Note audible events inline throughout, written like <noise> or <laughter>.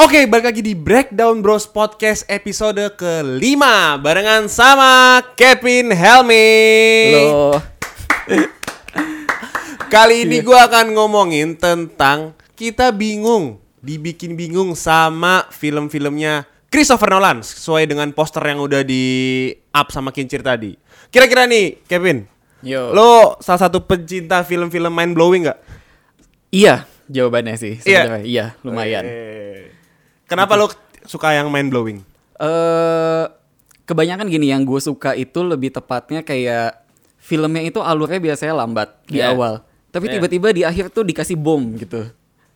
Oke, balik lagi di Breakdown Bros Podcast episode kelima Barengan sama Kevin Helmi Halo. <laughs> Kali ini gue akan ngomongin tentang Kita bingung Dibikin bingung sama film-filmnya Christopher Nolan Sesuai dengan poster yang udah di up sama Kincir tadi Kira-kira nih, Kevin Yo. Lo salah satu pencinta film-film mind blowing gak? Iya, jawabannya sih Iya. sebenarnya. Iya, lumayan. Eh, Eh, Kenapa lo suka yang mind blowing? kebanyakan gini yang gue suka itu lebih tepatnya kayak filmnya itu alurnya biasanya lambat di Iya. awal. Tapi Iya. tiba-tiba di akhir tuh dikasih bom gitu.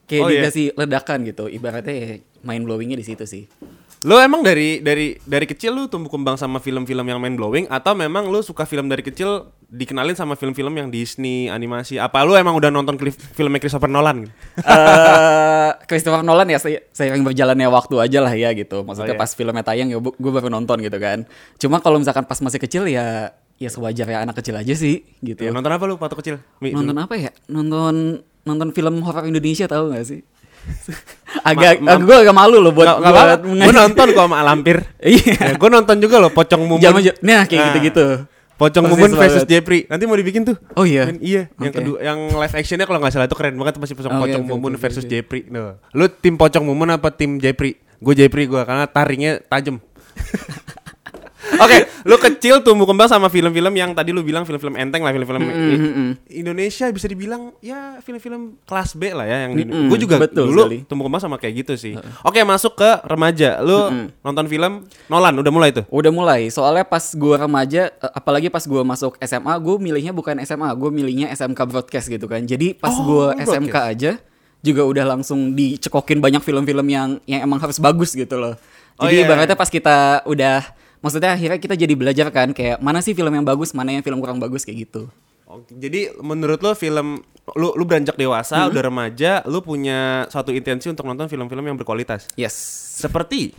Kayak Oh, iya. dikasih ledakan gitu. Ibaratnya ya mind blowingnya di situ sih. Lo emang dari dari dari kecil lu tumbuh kembang sama film-film yang mind blowing atau memang lu suka film dari kecil dikenalin sama film-film yang Disney animasi? Apa lu emang udah nonton klif- filmnya Christopher Nolan? gitu? <laughs> Eh Christopher Nolan ya saya seiring berjalannya waktu aja lah ya gitu. Oh, Maksudnya iya. pas filmnya tayang ya gue baru nonton gitu kan. Cuma kalau misalkan pas masih kecil ya ya sewajarnya anak kecil aja sih gitu. Ya, nonton apa lu waktu kecil? Mi, nonton dulu. apa ya? Nonton nonton film horor Indonesia tahu gak sih? Agak Ma- ma- gue agak malu loh buat nggak buat. Gue nonton kok sama Lampir. <laughs> Iya. Ya, gue nonton juga loh Pocong Mumun. Zaman nah kayak Nah, gitu-gitu. Pocong Persis Mumun versus. Jepri. Nanti mau dibikin tuh. Oh iya. Men- iya, yang Oke. kedua yang live actionnya kalau nggak salah itu keren banget pasti pocong, Oke, pocong oke, Mumun oke, versus oke. Jepri. No. Lu tim Pocong Mumun apa tim Jepri? Gue Jepri gue karena taringnya tajam. <laughs> Oke, lu kecil tumbuh kembang sama film-film yang tadi lu bilang film-film enteng lah, film-film mm. Indonesia bisa dibilang ya film-film kelas B lah ya yang Mm-mm, gue juga betul dulu sekali. tumbuh kembang sama kayak gitu sih. Oke, masuk ke remaja. Lu nonton film Nolan udah mulai tuh. Udah mulai. Soalnya pas gue remaja, eh, apalagi pas gue masuk SMA, gue milihnya bukan SMA, gue milihnya SMK Broadcast gitu kan. Jadi pas Oh, gue broadcast. SMK aja juga udah langsung dicekokin banyak film-film yang yang emang harus bagus gitu loh. Oh, Jadi iya. ibaratnya pas kita udah maksudnya akhirnya kita jadi belajar kan kayak mana sih film yang bagus, mana yang film kurang bagus kayak gitu. Oke, jadi menurut lo film lu lu beranjak dewasa, udah remaja, lu punya suatu intensi untuk nonton film-film yang berkualitas. Yes. Seperti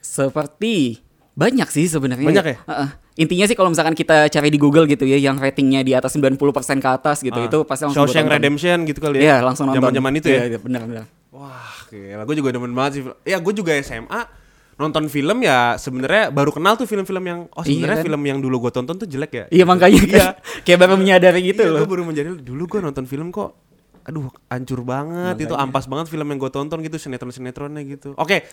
Seperti banyak sih sebenarnya. Banyak ya? Heeh. Intinya sih kalau misalkan kita cari di Google gitu ya yang ratingnya di atas 90% ke atas gitu ah, itu pasti langsung Shawshank. Redemption gitu kali Iya, ya. langsung nonton. Zaman-zaman itu ya. Iya, iya, benar benar. Wah, gila. Gue juga demen banget sih. Ya, gue juga SMA nonton film ya sebenarnya baru kenal tuh film-film yang oh Iya sebenarnya kan? film yang dulu gue tonton tuh jelek ya. Iya makanya kan Iya. kayak baru menyadari gitu iya, loh. gue baru menjadi dulu gue nonton film kok aduh hancur banget itu ampas banget film yang gue tonton gitu sinetron-sinetronnya gitu. Oke.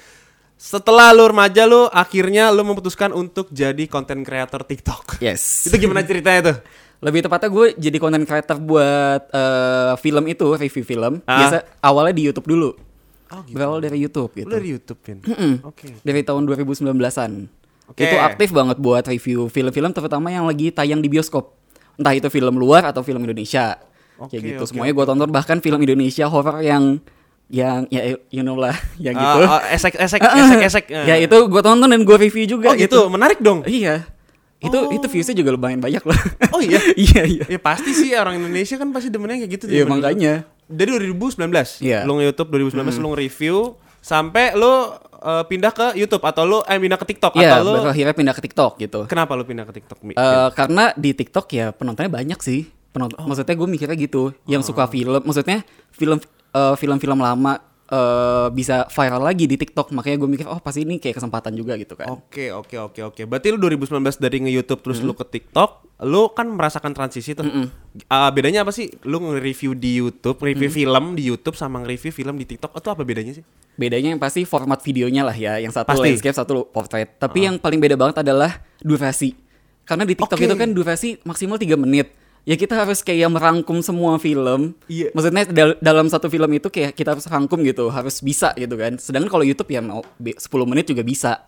Setelah lu remaja lu akhirnya lu memutuskan untuk jadi konten creator TikTok. Yes. <laughs> Itu gimana ceritanya tuh? Lebih tepatnya gue jadi content creator buat eh, film itu, review film. Ah. Biasa awalnya di YouTube dulu. Oh, gitu. Berawal dari YouTube Lu gitu. dari YouTube, Pin. Oke. Dari tahun 2019-an. Oke. Itu aktif banget buat review film-film terutama yang lagi tayang di bioskop. Entah itu film luar atau film Indonesia. Oke, Kayak gitu. oke, Semuanya gue tonton bahkan film Indonesia horror yang yang ya you know lah, <laughs> yang gitu. Ah, ah, esek esek esek esek. ya itu gue tonton dan gue review juga Oh gitu, menarik dong. Iya. Itu itu viewsnya juga lumayan banyak loh. Oh iya? <laughs> iya iya. Ya pasti sih orang Indonesia kan pasti demennya kayak gitu. Iya makanya. Dari 2019. Iya. Lu nge-YouTube 2019 lu nge-review sampai lu eh, pindah ke YouTube atau lu eh pindah ke TikTok Iya, atau lu akhirnya pindah ke TikTok gitu. Kenapa lu pindah ke TikTok? Eh, karena di TikTok ya penontonnya banyak sih. Penonton, maksudnya gue mikirnya gitu. Yang suka film, maksudnya film eh, film-film lama eh, bisa viral lagi di TikTok. Makanya gue mikir, oh pasti ini kayak kesempatan juga gitu kan. Oke, oke, oke, oke. Berarti lu 2019 dari nge-YouTube terus lu ke TikTok, lu kan merasakan transisi tuh. Ah, bedanya apa sih? Lu nge-review di YouTube, review film di YouTube sama nge-review film di TikTok. Itu apa bedanya sih? Bedanya yang pasti format videonya lah ya. Yang satu Pasti. landscape, satu portrait. Tapi yang paling beda banget adalah durasi. Karena di TikTok Oke. itu kan durasi maksimal 3 menit. Ya kita harus kayak merangkum semua film. Iya. Maksudnya dal- dalam satu film itu kayak kita harus rangkum gitu, harus bisa gitu kan. Sedangkan kalau YouTube ya mau be- 10 menit juga bisa.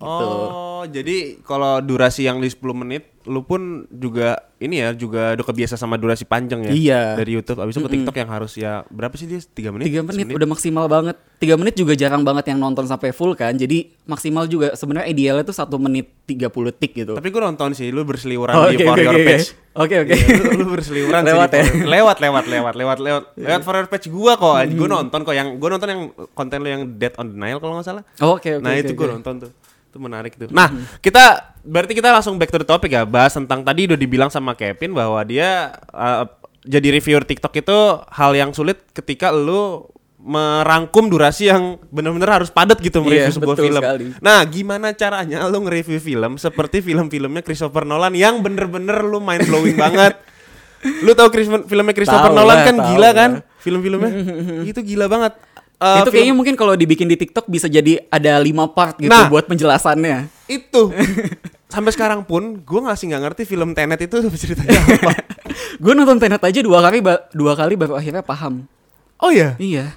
Gitu. Oh, jadi kalau durasi yang di 10 menit, lu pun juga ini ya juga udah kebiasa sama durasi panjang ya Iya. dari YouTube. Abis itu ke TikTok yang harus ya berapa sih dia? 3 menit? 3 menit Semenit? udah maksimal banget. 3 menit juga jarang banget yang nonton sampai full kan. Jadi maksimal juga sebenarnya idealnya tuh 1 menit 30 tik gitu. Tapi gue nonton sih, lu berseliweran Oh, di oke, For oke, Your oke, Page. Oke oke. Iya, lu, lu berseliweran sih Lewat di ya? For- lewat lewat lewat lewat lewat lewat For Your Page gua kok. Gue nonton kok yang gue nonton yang konten lu yang Dead on the Nile kalau nggak salah. Oh, Oke oke. nah oke, itu oke. gue nonton tuh. Itu menarik tuh. Nah, kita berarti kita langsung back to the topic ya. Bahas tentang tadi udah dibilang sama Kevin bahwa dia uh, jadi reviewer TikTok itu hal yang sulit ketika lu merangkum durasi yang benar-benar harus padat gitu mereview Iya, sebuah betul film. sekali. Nah, gimana caranya lo nge-review film seperti film-filmnya Christopher Nolan yang bener-bener lu mind blowing <laughs> banget. Lu tahu Chris- filmnya Christopher Tahu Nolan lah, kan gila lah. kan? Film-filmnya <laughs> itu gila banget. Eh, itu film- kayaknya mungkin kalau dibikin di TikTok bisa jadi ada lima part gitu Nah. buat penjelasannya. itu <laughs> sampai sekarang pun gue masih nggak ngerti film Tenet itu <laughs> ceritanya apa. <laughs> gue nonton Tenet aja dua kali dua kali baru akhirnya paham. Oh ya, Iya.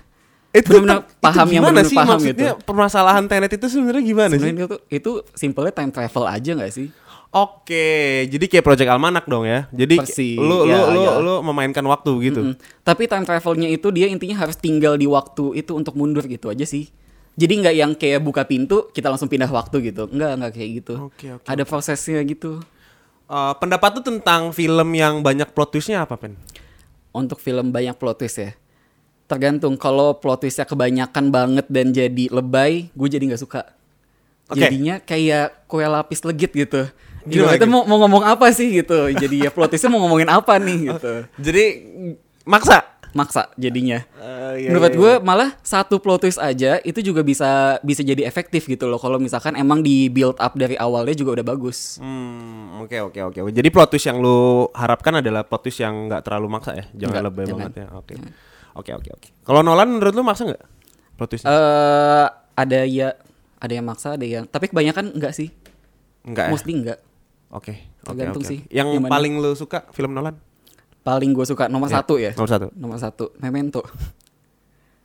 itu itu paham yang gimana bener-bener sih paham maksudnya gitu. permasalahan Tenet itu sebenarnya gimana sih? Sebenarnya itu itu simpelnya time travel aja nggak sih? Oke, jadi kayak Project Almanac dong ya. Jadi Persis, lu lu ya, lu ya. lu memainkan waktu gitu. Mm. Tapi time travelnya itu dia intinya harus tinggal di waktu itu untuk mundur gitu aja sih. Jadi nggak yang kayak buka pintu kita langsung pindah waktu gitu. Nggak nggak kayak gitu. Oke, oke, Ada prosesnya gitu. Eh, pendapat tuh tentang film yang banyak plot twistnya apa, Pen? Untuk film banyak plot twist ya. Tergantung kalau plot twistnya kebanyakan banget dan jadi lebay, gue jadi nggak suka. Oke. Jadinya kayak kue lapis legit gitu. Gimana, Gimana itu gimana? mau, mau ngomong apa sih gitu. Jadi ya plot twistnya mau ngomongin apa nih gitu. Jadi maksa. Maksa jadinya. Eh, iya, Menurut iya, gue malah satu plot twist aja itu juga bisa bisa jadi efektif gitu loh kalau misalkan emang di build up dari awalnya juga udah bagus. Hmm, oke oke oke. Jadi plot twist yang lu harapkan adalah plot twist yang nggak terlalu maksa ya, jangan Nggak, lebay jangan. banget ya. Oke. Oke oke oke. Kalau Nolan menurut lu maksa nggak plot twist? Eh ada ya ada yang maksa ada yang tapi kebanyakan enggak sih. Enggak ya. Mostly enggak. Oke. Oke Tergantung oke. sih, Yang gimana. paling lu suka film Nolan? Paling gue suka nomor Ya, satu ya. nomor satu. Nomor satu Memento.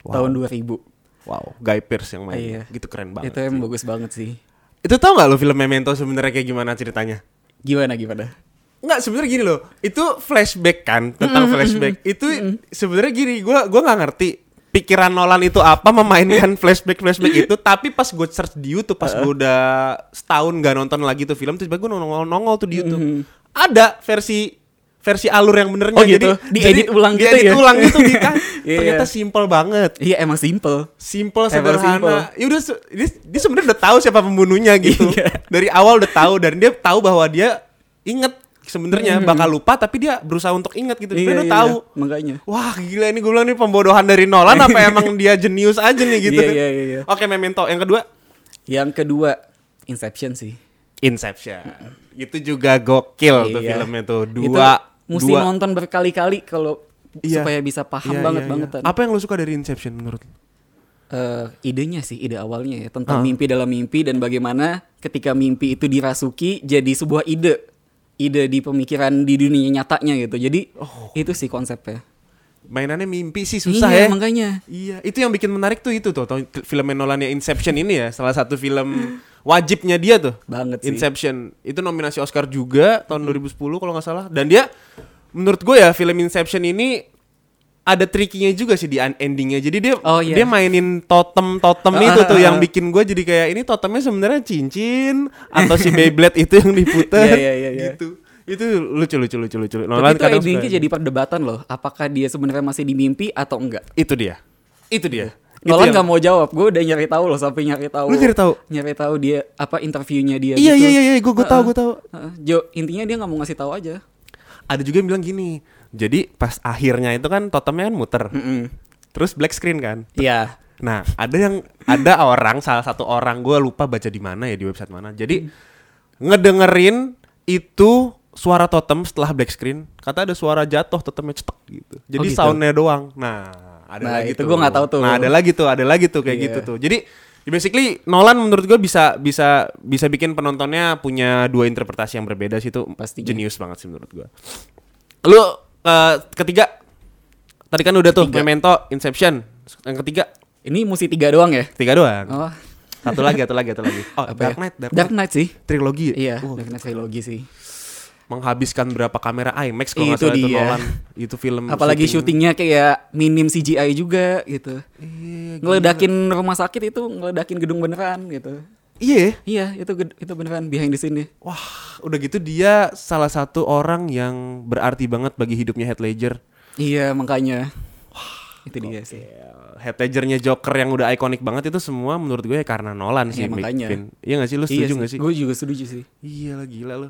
Wow. Tahun 2000. Wow, Guy Pearce yang main. Iya. Gitu keren banget. itu emang bagus banget sih. Itu tau nggak lo film Memento sebenarnya kayak gimana ceritanya? Gimana gimana? Nggak sebenarnya gini loh. Itu flashback kan tentang flashback. Itu sebenarnya gini, gua gua nggak ngerti pikiran Nolan itu apa <laughs> memainkan flashback flashback itu. <laughs> Tapi pas gue search di YouTube, pas gue udah setahun nggak nonton lagi tuh film, tiba gue nongol nongol tuh di YouTube. Ada versi versi alur yang benernya Oh gitu? Diedit ulang gitu diedit ya? ulang gitu di kan. <laughs> Iya, Ternyata simple banget. Iya emang simple. simple sederhana. Ya udah dia, dia sebenarnya udah tahu siapa pembunuhnya gitu. Iya. Dari awal udah tahu dan dia tahu bahwa dia inget sebenarnya bakal lupa tapi dia berusaha untuk inget gitu. Dia udah tahu. iya, Makanya. Wah gila ini gue bilang ini pembodohan dari Nolan apa <laughs> emang dia jenius aja nih gitu. Iya, iya, iya, iya. Oke Memento yang kedua Yang kedua Inception sih. Inception. Itu juga gokil tuh Iya. filmnya tuh. Itu Dua mesti dua. nonton berkali-kali kalau Iya. supaya bisa paham Iya, banget iya, iya. bangetan. Apa yang lu suka dari Inception menurut lu? Eh, idenya sih, ide awalnya ya tentang mimpi dalam mimpi dan bagaimana ketika mimpi itu dirasuki jadi sebuah ide, ide di pemikiran di dunia nyatanya gitu. Jadi Oh. itu sih konsepnya. Mainannya mimpi sih susah iya, ya. makanya. Iya, itu yang bikin menarik tuh itu tuh, tau film Nolan yang Inception ini ya, salah satu film wajibnya dia tuh. Banget sih. Inception. Itu nominasi Oscar juga tahun 2010 kalau nggak salah. Dan dia menurut gue ya film Inception ini ada trickinya juga sih di endingnya. Jadi dia Oh, iya. dia mainin totem-totem Ah, itu tuh ah, yang ah. bikin gue jadi kayak ini totemnya sebenarnya cincin atau si Beyblade itu yang diputer Iya, iya, iya, iya. gitu. Itu lucu lucu lucu lucu. Tapi Nolan itu kadang endingnya suka- jadi perdebatan loh. Apakah dia sebenarnya masih di mimpi atau enggak? itu dia. Itu dia. Itu Nolan yang- nggak mau jawab. Gue udah nyari tahu loh sampai nyari tahu. Lu nyari tahu? Nyari tahu dia apa interviewnya dia. Iya gitu. iya iya iya, gue gue tahu gue tahu. Jo, intinya dia nggak mau ngasih tahu aja. Ada juga yang bilang gini. Jadi pas akhirnya itu kan totemnya kan muter. Mm-mm. Terus black screen kan. Iya. Nah, ada yang ada orang salah satu orang gue lupa baca di mana ya di website mana. Jadi ngedengerin itu suara totem setelah black screen. Kata ada suara jatuh totemnya cetek gitu. Jadi gitu? soundnya doang. Nah, ada Nah, lagi itu tuh. gua nggak tahu tuh. Nah, ada lagi tuh, ada lagi tuh kayak Iya. gitu tuh. Jadi basically Nolan menurut gue bisa bisa bisa bikin penontonnya punya dua interpretasi yang berbeda sih itu Pastinya. jenius banget sih menurut gue. Lu eh, ketiga tadi kan udah tuh Ketiga. Memento, Inception. Yang ketiga Ini mesti tiga doang ya? tiga doang. Oh, Satu lagi, satu lagi, satu lagi. Oh, apa Dark ya? Knight, Dark, Dark Knight. Knight sih. Trilogi. Iya, Wah, Dark Knight trilogi sih. menghabiskan berapa kamera IMAX kalau Itu salah itu dia. Nolan. Itu film Apalagi syuting. syutingnya kayak minim CGI juga gitu. Iya, Ngeledakin rumah sakit itu ngeledakin gedung beneran gitu. Iya. ya? Iya, itu itu beneran behind the scene Wah, udah gitu dia salah satu orang yang berarti banget bagi hidupnya Heath Ledger. Iya, makanya. itu dia sih. Heath Ledgernya Joker yang udah ikonik banget itu semua menurut gue ya karena Nolan sih. Iya, makanya. Iya gak sih? Lu setuju iya gak sih? Gue juga setuju sih. Iya lah gila lu.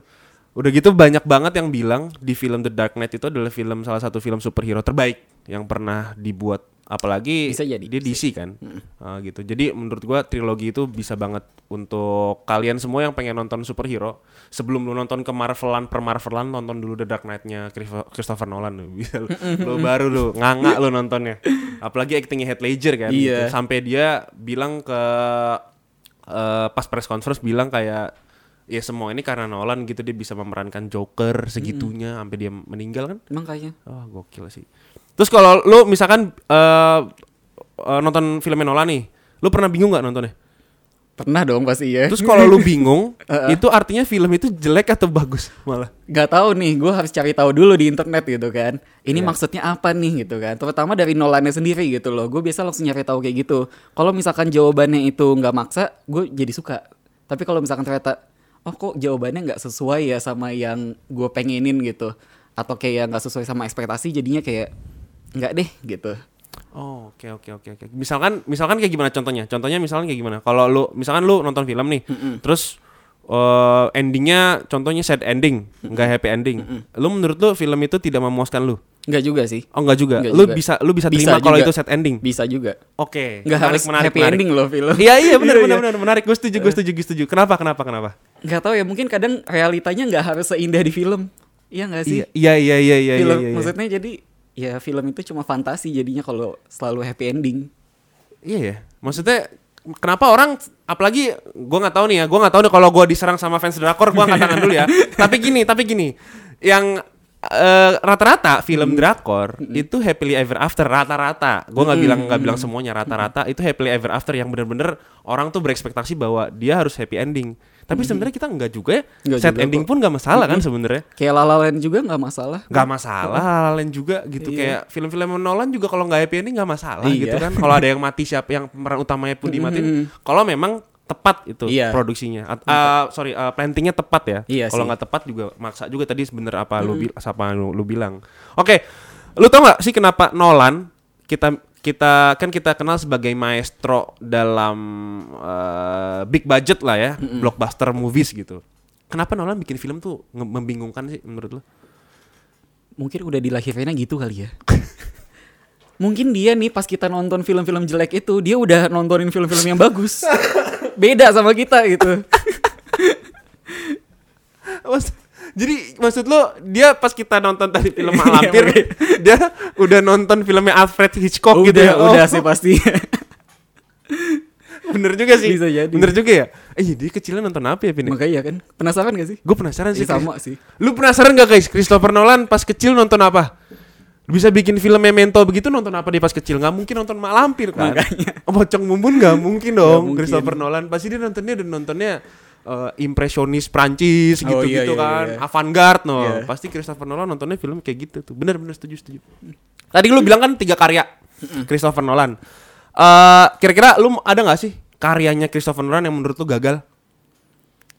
Udah gitu banyak banget yang bilang di film The Dark Knight itu adalah film salah satu film superhero terbaik yang pernah dibuat apalagi Bisa jadi, dia DC kan? Uh, gitu. Jadi menurut gua trilogi itu bisa banget untuk kalian semua yang pengen nonton superhero sebelum lu nonton ke Marvelan per Marvelan nonton dulu The Dark Knight-nya Christopher- Christopher Nolan. Lu <laughs> bisa lu, lu baru lu nganga lu nontonnya. <laughs> Apalagi actingnya Heath Ledger kan Iya. gitu. sampai dia bilang ke eh, pas press conference bilang kayak ya semua ini karena Nolan gitu dia bisa memerankan Joker segitunya sampai dia meninggal kan Emang kayaknya. Oh, gokil sih. Terus kalau lu misalkan eh eh, nonton filmnya Nolan nih, lu pernah bingung nggak nontonnya? Pernah dong pasti ya. Terus kalau lu bingung, <laughs> itu artinya film itu jelek atau bagus malah? Gak tahu nih, gue harus cari tahu dulu di internet gitu kan. Ini maksudnya apa nih gitu kan? Terutama dari Nolannya sendiri gitu loh. Gue biasa langsung nyari tahu kayak gitu. Kalau misalkan jawabannya itu nggak maksa, gue jadi suka. Tapi kalau misalkan ternyata, oh kok jawabannya nggak sesuai ya sama yang gue pengenin gitu, atau kayak nggak sesuai sama ekspektasi, jadinya kayak nggak deh gitu. Oh, oke oke oke oke. Misalkan misalkan kayak gimana contohnya? Contohnya misalkan kayak gimana? Kalau lu misalkan lu nonton film nih, terus eh, endingnya contohnya sad ending, nggak happy ending. Lu menurut lu film itu tidak memuaskan lu? Nggak juga sih. Oh, enggak juga. Nggak lu juga. bisa lu bisa terima kalau itu sad ending. Bisa juga. Oke. Nggak harus happy ending loh film. <laughs> Iya iya benar Iya, benar iya. benar menarik. Gue setuju gue setuju gue setuju. Kenapa kenapa kenapa? Nggak tahu ya, mungkin kadang realitanya nggak harus seindah di film. Iya nggak sih? Iya iya iya iya iya film iya. iya. maksudnya jadi ya film itu cuma fantasi jadinya kalau selalu happy ending Iya ya. Maksudnya kenapa orang apalagi gua nggak tahu nih ya, gua nggak tahu nih kalau gua diserang sama fans drakor gua angkat tangan dulu ya. <laughs> tapi gini, tapi gini. Yang eh, rata-rata film drakor itu happily ever after rata-rata. Gua nggak bilang nggak bilang semuanya rata-rata itu happily ever after yang bener-bener orang tuh berekspektasi bahwa dia harus happy ending. Tapi sebenarnya kita nggak juga ya. Nggak Sad juga ending kok. pun nggak masalah kan sebenarnya. kayak La La Land juga nggak masalah Gak masalah lain juga gitu Iya. kayak film-film Nolan juga kalau nggak happy ending nggak masalah Iya. gitu kan kalau ada yang mati siapa yang pemeran utamanya pun dimatiin kalau memang tepat itu Iya. produksinya. At- ah, sorry ah, plantingnya tepat ya. Iya kalau nggak tepat juga maksa juga tadi sebener apa lu bil- apa lu, lu bilang. Oke lu tau nggak sih kenapa Nolan kita kita kan kita kenal sebagai maestro dalam eh, big budget lah ya blockbuster movies gitu. Kenapa Nolan bikin film tuh membingungkan sih menurut lu? Mungkin udah dilahirnya gitu kali ya. <laughs> Mungkin dia nih pas kita nonton film-film jelek itu dia udah nontonin film-film yang bagus <laughs> beda sama kita gitu Mas- jadi maksud lo dia pas kita nonton tadi film Mak <laughs> Iya, dia udah nonton filmnya Alfred Hitchcock gitu udah ya. Oh, udah sih pasti <laughs> bener juga sih. Bisa jadi. Bener juga ya. Eh iya, dia kecilnya nonton apa ya Pini? makanya kan penasaran gak sih Gue penasaran sih. Iya, sama sih Lu penasaran gak guys? Christopher Nolan pas kecil nonton apa? Bisa bikin film Memento begitu nonton apa dia pas kecil? Nggak mungkin nonton Mak Lampir kan? Makanya. <laughs> Oh, Pocong Mumbun nggak mungkin dong. mungkin. Christopher Nolan pasti dia nontonnya udah nontonnya eh, impresionis Prancis Oh, gitu-gitu iya, iya, kan, iya. avant-garde no. Iya. Pasti Christopher Nolan nontonnya film kayak gitu tuh. Bener-bener setuju setuju. Tadi lu bilang kan tiga karya Christopher Nolan. Eh kira-kira lu ada nggak sih karyanya Christopher Nolan yang menurut lu gagal?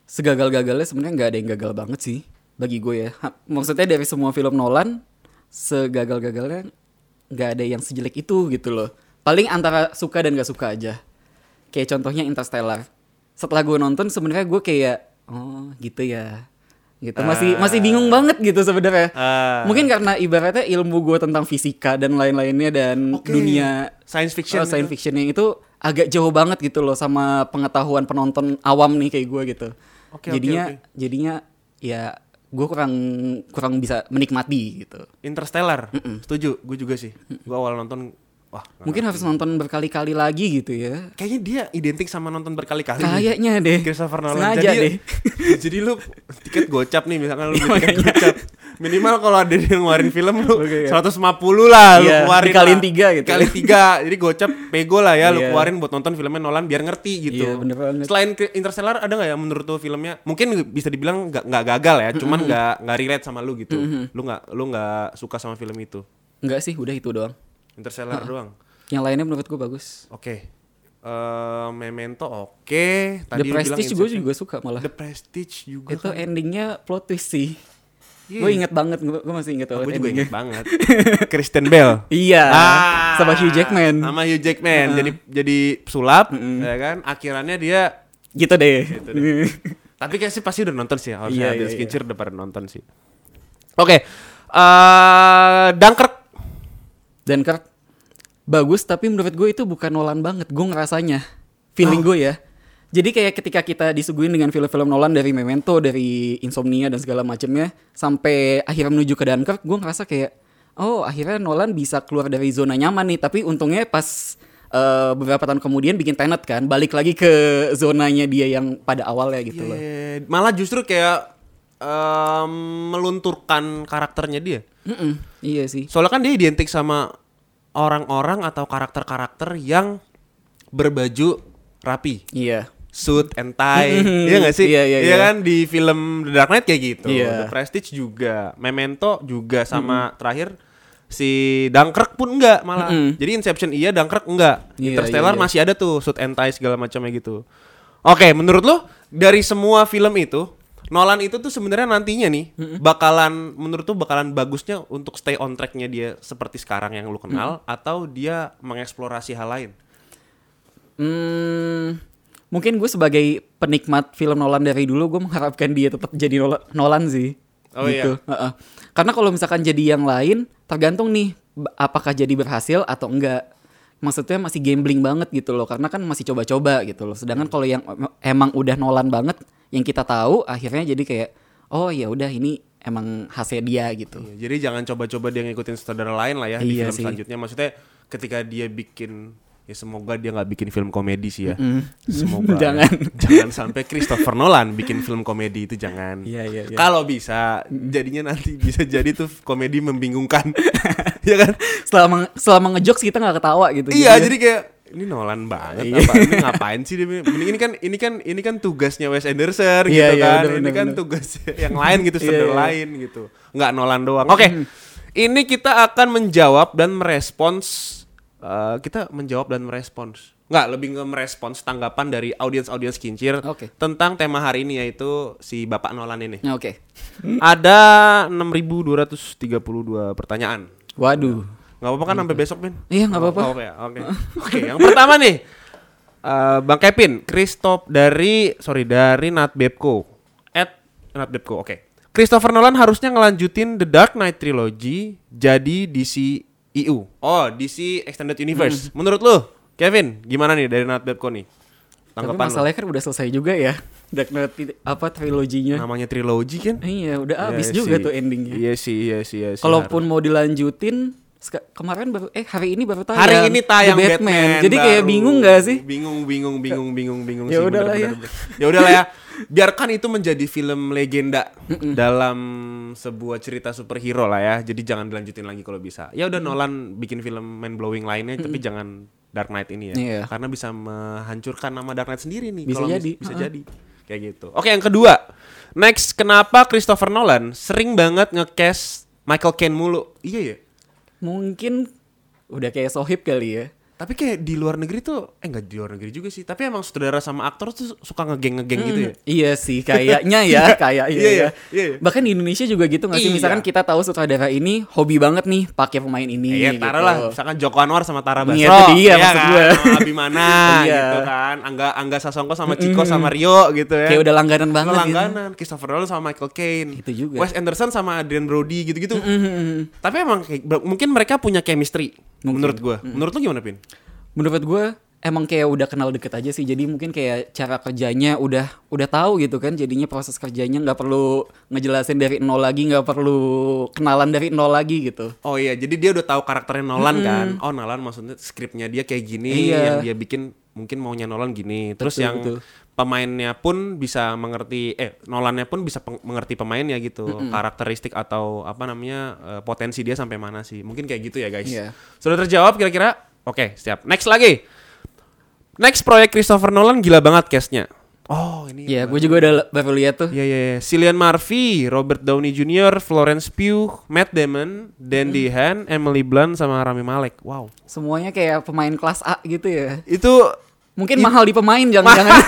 segagal-gagalnya sebenarnya nggak ada yang gagal banget sih bagi gue ya. Maksudnya dari semua film Nolan segagal-gagalnya nggak ada yang sejelek itu gitu loh. Paling antara suka dan gak suka aja. Kayak contohnya Interstellar. Setelah gue nonton sebenarnya gue kayak oh gitu ya. Gitu masih masih bingung banget gitu sebenarnya. Ah. Mungkin karena ibaratnya ilmu gue tentang fisika dan lain-lainnya dan Oke. dunia Science fiction oh, science gitu. fictionnya itu agak jauh banget gitu loh sama pengetahuan penonton awam nih kayak gue gitu. Oke, jadinya oke. jadinya ya gue kurang kurang bisa menikmati gitu. Interstellar. Setuju, gue juga sih. Gue awal nonton wah. Mungkin harus nonton berkali-kali lagi gitu ya. Kayaknya dia identik sama nonton berkali-kali. Kayaknya deh. Christopher Nolan. Sengaja jadi, deh. <laughs> jadi lu tiket gocap nih misalkan lu Iya, beli tiket makanya. gocap. Minimal kalau ada yang ngeluarin film lu Oke, iya. 150 lah lu Iya, keluarin. lah. tiga gitu. Dikaliin tiga. Jadi gocap pego lah ya lu Iya. keluarin buat nonton filmnya Nolan biar ngerti gitu. Iya, bener. Selain Interstellar ada nggak ya menurut lu filmnya? Mungkin bisa dibilang nggak nggak gagal ya, cuman nggak nggak relate sama lu gitu. Lu nggak lu nggak suka sama film itu. Enggak sih, udah itu doang. Interstellar doang. Yang lainnya menurut gue bagus. Oke. Eh, Memento oke. Tadi The Prestige gue juga suka malah. The Prestige juga. Itu endingnya plot twist sih. Iya. Gue inget banget, gue masih inget banget Gue juga inget banget. <laughs> Kristen Bell. Iya, Ah, sama Hugh Jackman. Sama Hugh Jackman. Jadi jadi sulap, ya kan? Akhirannya dia Gitu deh. <laughs> tapi kayak sih pasti udah nonton sih harusnya Iya, ada iya, skincare udah pada nonton sih. Oke. eh Dunkirk Dunkirk bagus tapi menurut gue itu bukan Nolan banget gue ngerasanya feeling gue ya jadi kayak ketika kita disuguhin dengan film-film Nolan dari Memento dari Insomnia dan segala macamnya sampai akhirnya menuju ke Dunkirk gue ngerasa kayak oh akhirnya Nolan bisa keluar dari zona nyaman nih. Tapi untungnya pas eh, beberapa tahun kemudian bikin Tenet kan balik lagi ke zonanya dia yang pada awalnya gitu loh. Eh, malah justru kayak em, melunturkan karakternya dia. Mm-mm, iya sih. Soalnya kan dia identik sama orang-orang atau karakter-karakter yang berbaju rapi. iya Suit and tie, Mhm. iya gak sih? Iya, iya, iya. kan di film The Dark Knight kayak gitu. Iya. The Prestige juga, Memento juga sama terakhir si Dunkirk pun enggak malah. Mhm. Jadi Inception iya, Dunkirk enggak. Iya, Interstellar iya, iya. masih ada tuh suit and tie segala macamnya gitu. Oke, menurut lo dari semua film itu Nolan itu tuh sebenarnya nantinya nih bakalan menurut tuh bakalan bagusnya untuk stay on tracknya dia seperti sekarang yang lu kenal atau dia mengeksplorasi hal lain. Hmm, mungkin gue sebagai penikmat film Nolan dari dulu gue mengharapkan dia tetap jadi Nolan, Nolan sih. Oh, gitu. Heeh. Karena kalau misalkan jadi yang lain tergantung nih apakah jadi berhasil atau enggak. Maksudnya masih gambling banget gitu loh karena kan masih coba-coba gitu loh. Sedangkan kalau yang em- emang udah Nolan banget yang kita tahu akhirnya jadi kayak oh ya udah ini emang hasil dia gitu. Iya, jadi jangan coba-coba dia ngikutin sutradara lain lah ya di Iya film sih. selanjutnya. Maksudnya ketika dia bikin ya semoga dia nggak bikin film komedi sih ya. Mm. Semoga <laughs> Jangan. jangan sampai Christopher Nolan bikin film komedi itu jangan. Iya, iya, iya. Kalau bisa jadinya nanti bisa jadi tuh komedi membingungkan. <laughs> ya kan? Selama selama ngejokes kita nggak ketawa gitu. Iya, jadinya. jadi kayak ini Nolan banget Iya. apa ini ngapain sih dia Mending ini kan ini kan ini kan tugasnya Wes Anderson gitu Iya, iya, kan bener, ini bener, kan bener. tugas yang lain gitu <laughs> Iya, sutradara iya. lain gitu nggak Nolan doang oke ini kita akan menjawab dan merespons eh, kita menjawab dan merespons nggak lebih nge merespons tanggapan dari audiens-audiens kincir Oke. tentang tema hari ini yaitu si Bapak Nolan ini Oke. ada 6.232 pertanyaan Waduh. nggak apa-apa kan sampai besok Ben Iya nggak apa-apa. Oh, ya, Oke. Oke, yang pertama nih. eh, Bang Kevin, Christoph dari sorry dari Natbebko. At Natbebko. Oke. Christopher Nolan harusnya ngelanjutin The Dark Knight Trilogy jadi DC EU. Oh, DC Extended Universe. Menurut lu, Kevin, gimana nih dari Natbebko nih? Tapi Tanggapan lu? masalahnya kan udah selesai juga ya. Dark Knight apa triloginya. Namanya trilogi kan? Iya, udah habis Iya juga sih. tuh endingnya. Iya sih, iya sih, iya sih. Kalaupun mau dilanjutin kemarin baru eh hari ini baru tayang. Hari ini tayang The Batman. Jadi kayak baru. bingung gak sih? Bingung, bingung, bingung, bingung, bingung Ya sih. udahlah ya. Ya udahlah ya. Biarkan itu menjadi film legenda dalam sebuah cerita superhero lah ya. Jadi jangan dilanjutin lagi kalau bisa. Ya udah Nolan bikin film mind blowing lainnya tapi jangan Dark Knight ini ya. Iya. Karena bisa menghancurkan nama Dark Knight sendiri nih Bisa jadi. bisa Ha-ha. jadi. Kayak gitu. Oke, yang kedua. Next, kenapa Christopher Nolan sering banget nge-cast Michael Caine mulu? Iya ya. Mungkin udah kayak sohib kali ya. Tapi kayak di luar negeri tuh, eh enggak di luar negeri juga sih. Tapi emang saudara sama aktor tuh suka ngegeng-ngegeng gitu ya. Iya sih, kayaknya ya, kayak <laughs> Iya, iya, iya, ya. iya, iya. Bahkan di Indonesia juga gitu nggak sih? Iya. Misalkan kita tahu sutradara ini hobi banget nih pakai pemain ini. Iya, gitu. taruhlah misalkan Joko Anwar sama Tara Basro. Iya, itu dia iya maksud kan? Sama Abimana <laughs> Iya. gitu kan. Angga Angga Sasongko sama Ciko sama Rio gitu ya. Kayak udah langganan banget. gitu. langganan Christopher Nolan sama Michael Caine. Itu juga. Wes Anderson sama Adrian Brody gitu-gitu. Mhm. Tapi emang kayak, mungkin mereka punya chemistry menurut gua. Menurut lu gimana, Pin? Menurut gue emang kayak udah kenal deket aja sih. Jadi mungkin kayak cara kerjanya udah udah tahu gitu kan. Jadinya proses kerjanya nggak perlu ngejelasin dari nol lagi, nggak perlu kenalan dari nol lagi gitu. Oh iya, jadi dia udah tahu karakternya Nolan kan. Oh, Nolan maksudnya skripnya dia kayak gini, Iya. yang dia bikin mungkin maunya Nolan gini. Terus Betul, yang betul. Pemainnya pun bisa mengerti eh Nolannya pun bisa peng- mengerti pemainnya gitu. Karakteristik atau apa namanya eh, potensi dia sampai mana sih. Mungkin kayak gitu ya, guys. Iya. Sudah terjawab kira-kira? Oke, siap. Next lagi. Next proyek Christopher Nolan gila banget castnya. Oh, ini Ya, gue juga udah baru lihat tuh. Iya iya iya. Cillian Murphy, Robert Downey Jr., Florence Pugh, Matt Damon, Dan DeHaan, Emily Blunt sama Rami Malek. Wow. Semuanya kayak pemain kelas A gitu ya. Itu Mungkin mahal di pemain jangan-jangan. <laughs>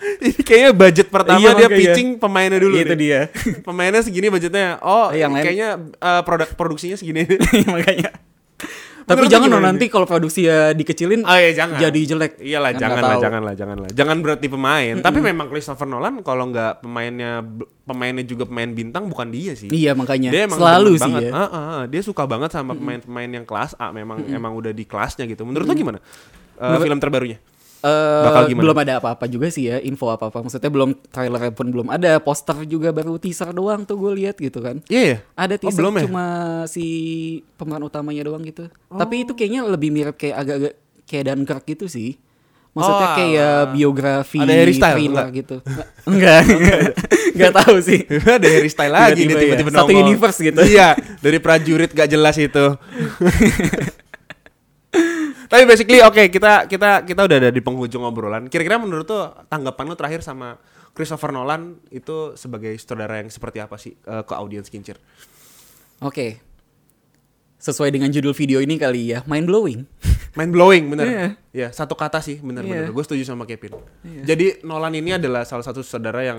<laughs> ini kayaknya budget pertama Iya, dia pitching pemainnya dulu Itu dia. <laughs> Pemainnya segini budgetnya. Oh, Yang kayaknya uh, produk produksinya segini. Makanya. Tapi Menurut jangan loh nanti kalau produksi ya dikecilin Oh iya jangan. jadi jelek. Iyalah Kan jangan lah, tahu. jangan lah, jangan lah. Jangan berarti pemain. Tapi memang Christopher Nolan kalau nggak pemainnya pemainnya juga pemain bintang bukan dia sih. Iya makanya Dia emang selalu sih banget. ya. Ah, ah, ah. dia suka banget sama pemain-pemain yang kelas A. Memang emang udah di kelasnya gitu. Menurut lo gimana? Eh, film terbarunya? Eh, Bakal gimana? belum ada apa-apa juga sih ya info apa-apa maksudnya belum trailer pun belum ada poster juga baru teaser doang tuh gue lihat gitu kan Iya ya. ada Oh, teaser belum ya? cuma si pemeran utamanya doang gitu tapi itu kayaknya lebih mirip kayak agak-agak kayak Dunkirk gitu sih maksudnya Oh, kayak alah. biografi Ada Harry Styles, thriller enggak? gitu <laughs> enggak nggak <laughs> tahu sih <laughs> ada Harry Style lagi dia Tiba-tiba ya. tiba-tiba Satu nongol. universe gitu. Iya, dari prajurit gak jelas itu. Tapi basically oke kita kita kita udah ada di penghujung obrolan. Kira-kira menurut tuh tanggapan lu terakhir sama Christopher Nolan itu sebagai sutradara yang seperti apa sih eh, ke audiens kincir? oke sesuai dengan judul video ini kali ya mind blowing <laughs> Mind blowing bener. Iya. Ya satu kata sih bener-bener. Iya. Gue setuju sama Kevin. Jadi Nolan ini adalah salah satu saudara yang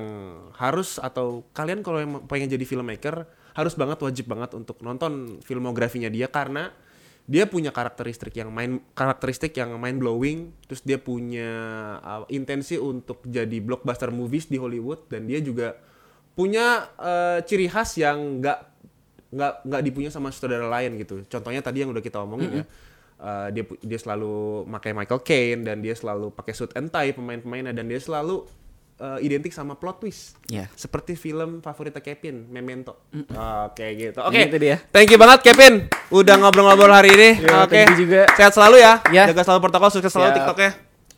harus atau kalian kalau yang pengen jadi filmmaker harus banget wajib banget untuk nonton filmografinya dia karena dia punya karakteristik yang main karakteristik yang mind blowing. Terus dia punya uh, intensi untuk jadi blockbuster movies di Hollywood dan dia juga punya uh, ciri khas yang nggak nggak nggak dipunya sama sutradara lain gitu. Contohnya tadi yang udah kita omongin ya. Uh, dia dia selalu pakai Michael Caine dan dia selalu pakai suit and tie pemain-pemainnya dan dia selalu uh, identik sama plot twist. Ya. Seperti film favoritnya Kevin, Memento. Oke gitu. Ini Oke. itu dia. Thank you banget Kevin udah ngobrol-ngobrol hari ini. Ya, Oke. you juga. Sehat selalu ya. Ya. Jaga selalu protokol, sukses selalu Siap. TikToknya.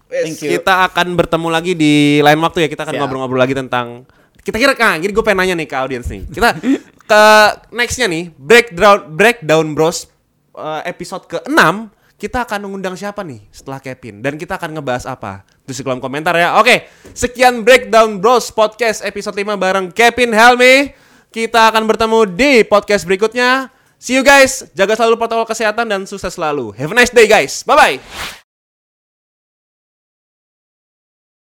Thank you. Kita akan bertemu lagi di lain waktu ya. Kita akan ngobrol-ngobrol lagi tentang kita kira kan, jadi gue pengen nanya nih ke audiens nih. Kita <laughs> ke nextnya nih, breakdown breakdown bros eh, episode ke-6 kita akan mengundang siapa nih setelah Kevin dan kita akan ngebahas apa? Tulis di kolom komentar ya. Oke, sekian breakdown bros podcast episode 5 bareng Kevin Helmi. Kita akan bertemu di podcast berikutnya. See you guys. Jaga selalu protokol kesehatan dan sukses selalu. Have a nice day guys. Bye bye.